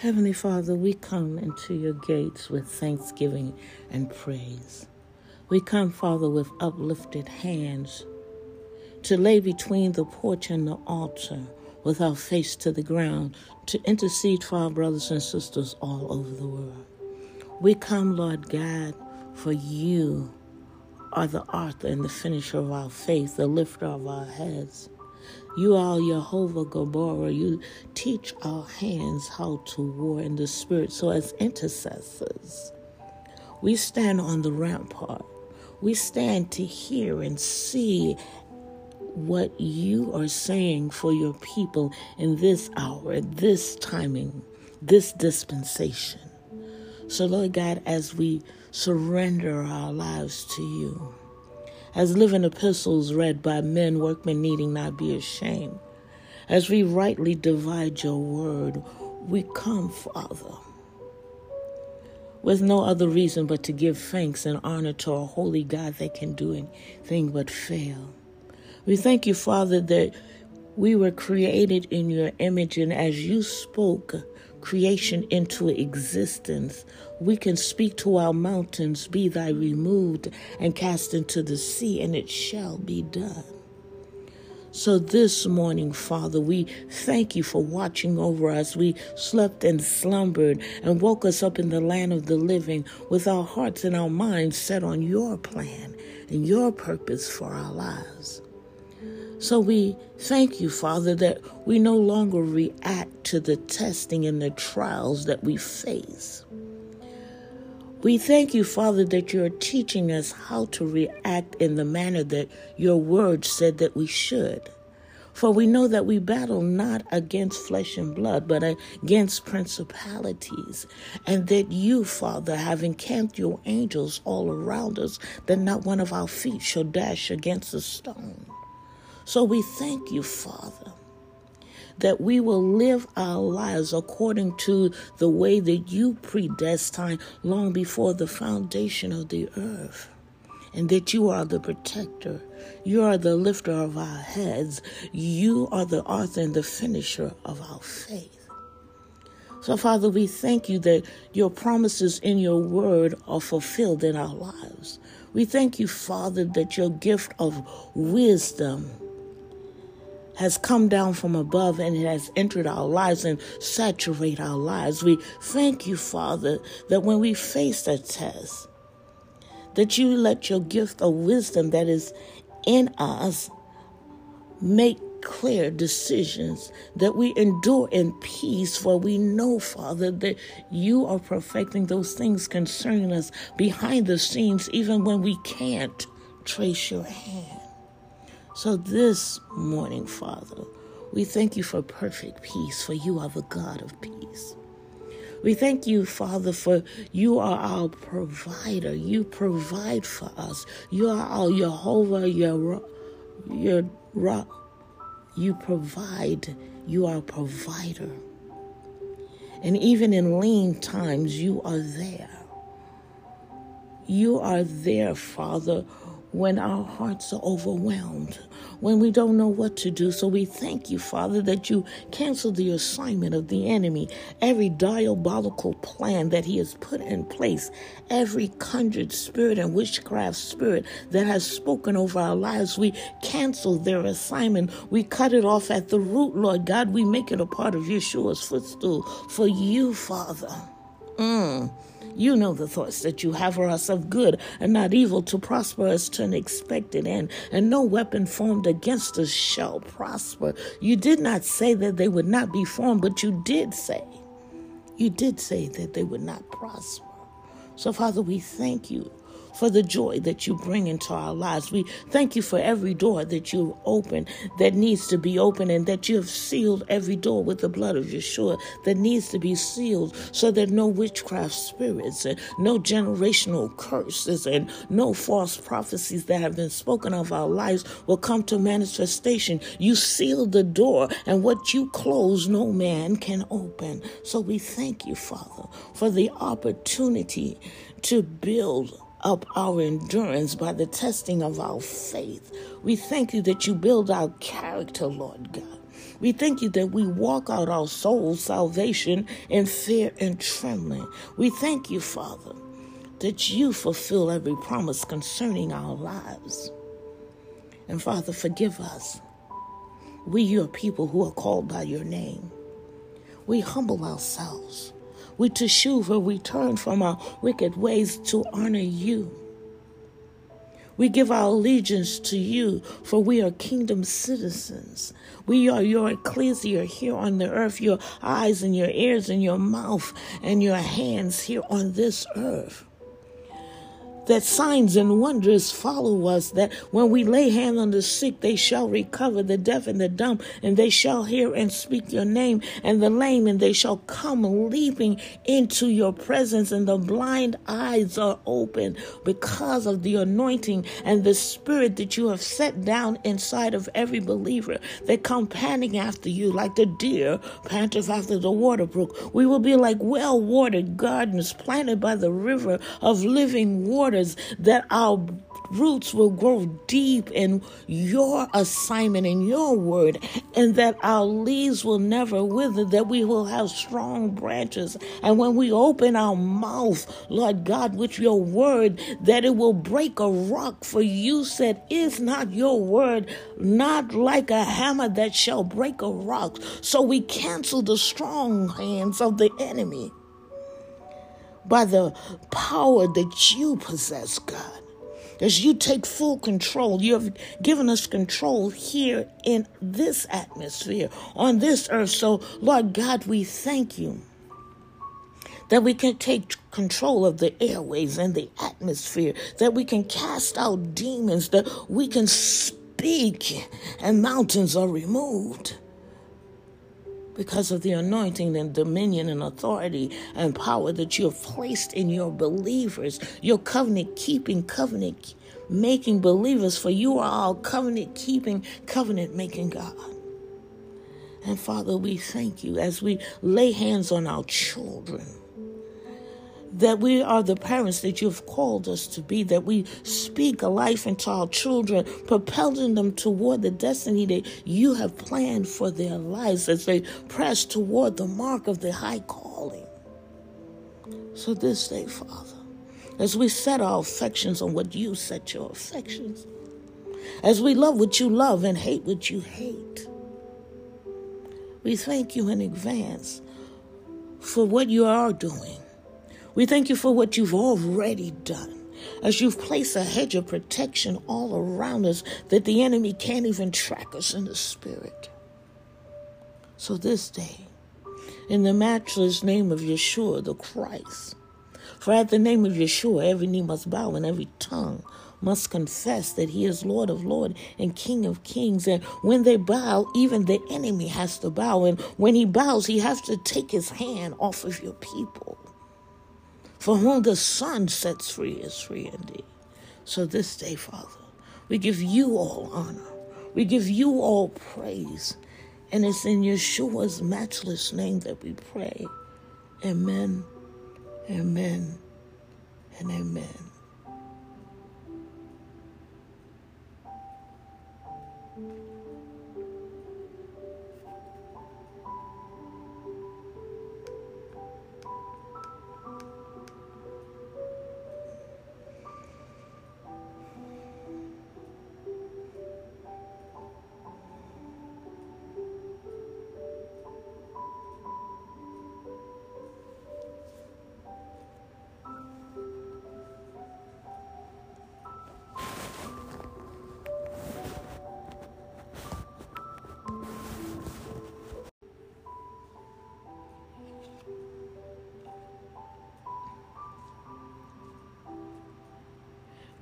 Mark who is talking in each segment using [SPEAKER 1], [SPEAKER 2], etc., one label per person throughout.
[SPEAKER 1] Heavenly Father, we come into your gates with thanksgiving and praise. We come, Father, with uplifted hands to lay between the porch and the altar with our face to the ground to intercede for our brothers and sisters all over the world. We come, Lord God, for you are the author and the finisher of our faith, the lifter of our heads. You are Jehovah Gabora. You teach our hands how to war in the spirit. So, as intercessors, we stand on the rampart. We stand to hear and see what you are saying for your people in this hour, this timing, this dispensation. So, Lord God, as we surrender our lives to you, as living epistles read by men, workmen needing not be ashamed. As we rightly divide your word, we come, Father, with no other reason but to give thanks and honor to a holy God that can do anything but fail. We thank you, Father, that we were created in your image, and as you spoke, creation into existence, we can speak to our mountains, Be thy removed and cast into the sea, and it shall be done. So this morning, Father, we thank you for watching over us. We slept and slumbered and woke us up in the land of the living with our hearts and our minds set on your plan and your purpose for our lives. So we thank you, Father, that we no longer react to the testing and the trials that we face. We thank you, Father, that you're teaching us how to react in the manner that your word said that we should. For we know that we battle not against flesh and blood, but against principalities, and that you, Father, have encamped your angels all around us, that not one of our feet shall dash against a stone. So we thank you, Father, that we will live our lives according to the way that you predestined long before the foundation of the earth. And that you are the protector. You are the lifter of our heads. You are the author and the finisher of our faith. So, Father, we thank you that your promises in your word are fulfilled in our lives. We thank you, Father, that your gift of wisdom has come down from above and it has entered our lives and saturate our lives. We thank you, Father, that when we face a test, that you let your gift of wisdom that is in us make clear decisions, that we endure in peace, for we know, Father, that you are perfecting those things concerning us behind the scenes, even when we can't trace your hand. So this morning, Father, we thank you for perfect peace, for you are the God of peace. We thank you, Father, for you are our provider. You provide for us. You are our Jehovah, your, your rock. You provide. You are a provider. And even in lean times, you are there. You are there, Father, when our hearts are overwhelmed, when we don't know what to do. So we thank you, Father, that you cancel the assignment of the enemy, every diabolical plan that he has put in place, every conjured spirit and witchcraft spirit that has spoken over our lives. We cancel their assignment. We cut it off at the root, Lord God. We make it a part of Yeshua's footstool for you, Father. Mm. You know the thoughts that you have for us of good and not evil to prosper us to an expected end, and no weapon formed against us shall prosper. You did not say that they would not be formed, but you did say, you did say that they would not prosper. So, Father, we thank you for the joy that you bring into our lives. We thank you for every door that you open that needs to be open and that you have sealed every door with the blood of Yeshua that needs to be sealed so that no witchcraft spirits and no generational curses and no false prophecies that have been spoken of our lives will come to manifestation. You seal the door and what you close, no man can open. So we thank you, Father, for the opportunity to build up our endurance by the testing of our faith. We thank you that you build our character, Lord God. We thank you that we walk out our soul salvation in fear and trembling. We thank you, Father, that you fulfill every promise concerning our lives. And Father, forgive us. We, your people who are called by your name, we humble ourselves. We teshuva, we turn from our wicked ways to honor you. We give our allegiance to you, for we are kingdom citizens. We are your ecclesia here on the earth, your eyes and your ears and your mouth and your hands here on this earth that signs and wonders follow us, that when we lay hand on the sick, they shall recover, the deaf and the dumb, and they shall hear and speak your name, and the lame, and they shall come leaping into your presence, and the blind eyes are open because of the anointing and the spirit that you have set down inside of every believer. They come panting after you like the deer panteth after the water brook. We will be like well watered gardens planted by the river of living water waters, that our roots will grow deep in your assignment and your word, and that our leaves will never wither, that we will have strong branches. And when we open our mouth, Lord God, with your word, that it will break a rock. For you said, Is not your word not like a hammer that shall break a rock? So we cancel the strong hands of the enemy by the power that you possess, God. As you take full control, you have given us control here in this atmosphere, on this earth. So, Lord God, we thank you that we can take control of the airways and the atmosphere, that we can cast out demons, that we can speak and mountains are removed because of the anointing and dominion and authority and power that you have placed in your believers, your covenant keeping, covenant making believers, for you are all covenant keeping, covenant making God. And Father, we thank you as we lay hands on our children that we are the parents that you've called us to be, that we speak a life into our children, propelling them toward the destiny that you have planned for their lives as they press toward the mark of the high calling. So this day, Father, as we set our affections on what you set your affections, as we love what you love and hate what you hate, we thank you in advance for what you are doing we thank you for what you've already done. As you've placed a hedge of protection all around us that the enemy can't even track us in the spirit. So this day, in the matchless name of Yeshua the Christ, for at the name of Yeshua every knee must bow and every tongue must confess that he is Lord of Lords and King of Kings. And when they bow, even the enemy has to bow. And when he bows, he has to take his hand off of your people. For whom the Son sets free is free indeed. So this day, Father, we give you all honor. We give you all praise. And it's in Yeshua's matchless name that we pray. Amen, amen, and amen.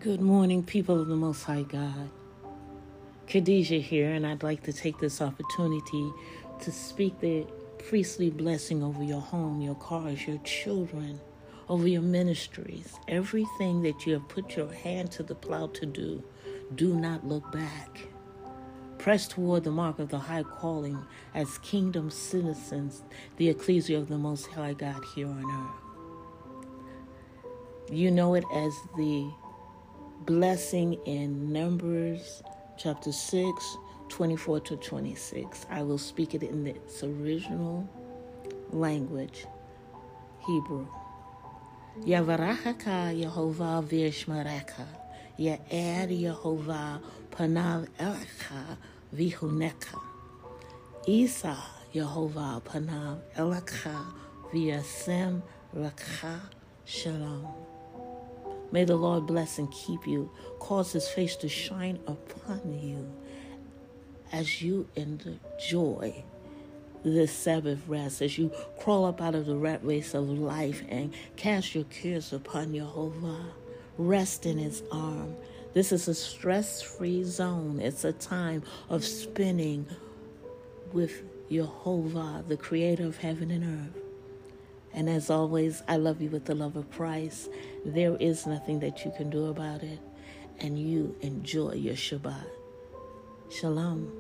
[SPEAKER 1] Good morning, people of the Most High God. Khadijah here, and I'd like to take this opportunity to speak the priestly blessing over your home, your cars, your children, over your ministries, everything that you have put your hand to the plow to do. Do not look back. Press toward the mark of the high calling as kingdom citizens, the ecclesia of the Most High God here on earth. You know it as the blessing in Numbers chapter 6, 24 to 26. I will speak it in its original language, Hebrew. Yavarachaka Yehovah Vishmareka, Ya'er Yehovah Panav Elaka Vihuneka. Isa Yehovah Panav Elaka V'yasem Rakha Shalom. May the Lord bless and keep you, cause his face to shine upon you as you enjoy this Sabbath rest, as you crawl up out of the rat race of life and cast your cares upon Jehovah. Rest in his arm. This is a stress free zone. It's a time of spinning with Jehovah, the creator of heaven and earth. And as always, I love you with the love of Christ. There is nothing that you can do about it. And you enjoy your Shabbat. Shalom.